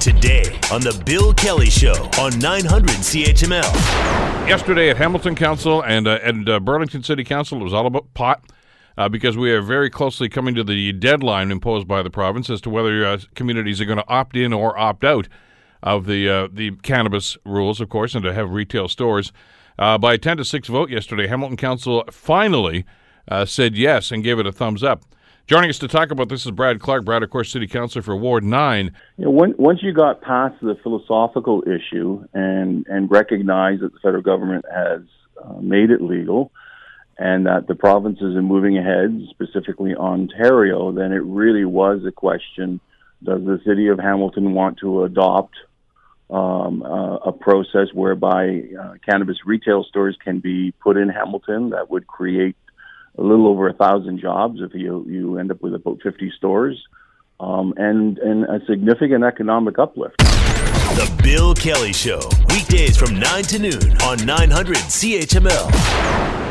Today on The Bill Kelly Show on 900 CHML. Yesterday at Hamilton Council and, uh, and uh, Burlington City Council, it was all about pot. Uh, because we are very closely coming to the deadline imposed by the province as to whether uh, communities are going to opt in or opt out of the uh, the cannabis rules, of course, and to have retail stores. Uh, by a 10 to 6 vote yesterday, Hamilton Council finally said yes and gave it a thumbs up. Joining us to talk about this is Brad Clark. Brad, of course, City Councilor for Ward 9. You know, when, once you got past the philosophical issue and, and recognized that the federal government has uh, made it legal, and that the provinces are moving ahead, specifically Ontario, then it really was a question does the city of Hamilton want to adopt um, uh, a process whereby uh, cannabis retail stores can be put in Hamilton that would create a little over a thousand jobs if you, you end up with about 50 stores um, and, and a significant economic uplift. The Bill Kelly Show, weekdays from 9 to noon on 900 CHML.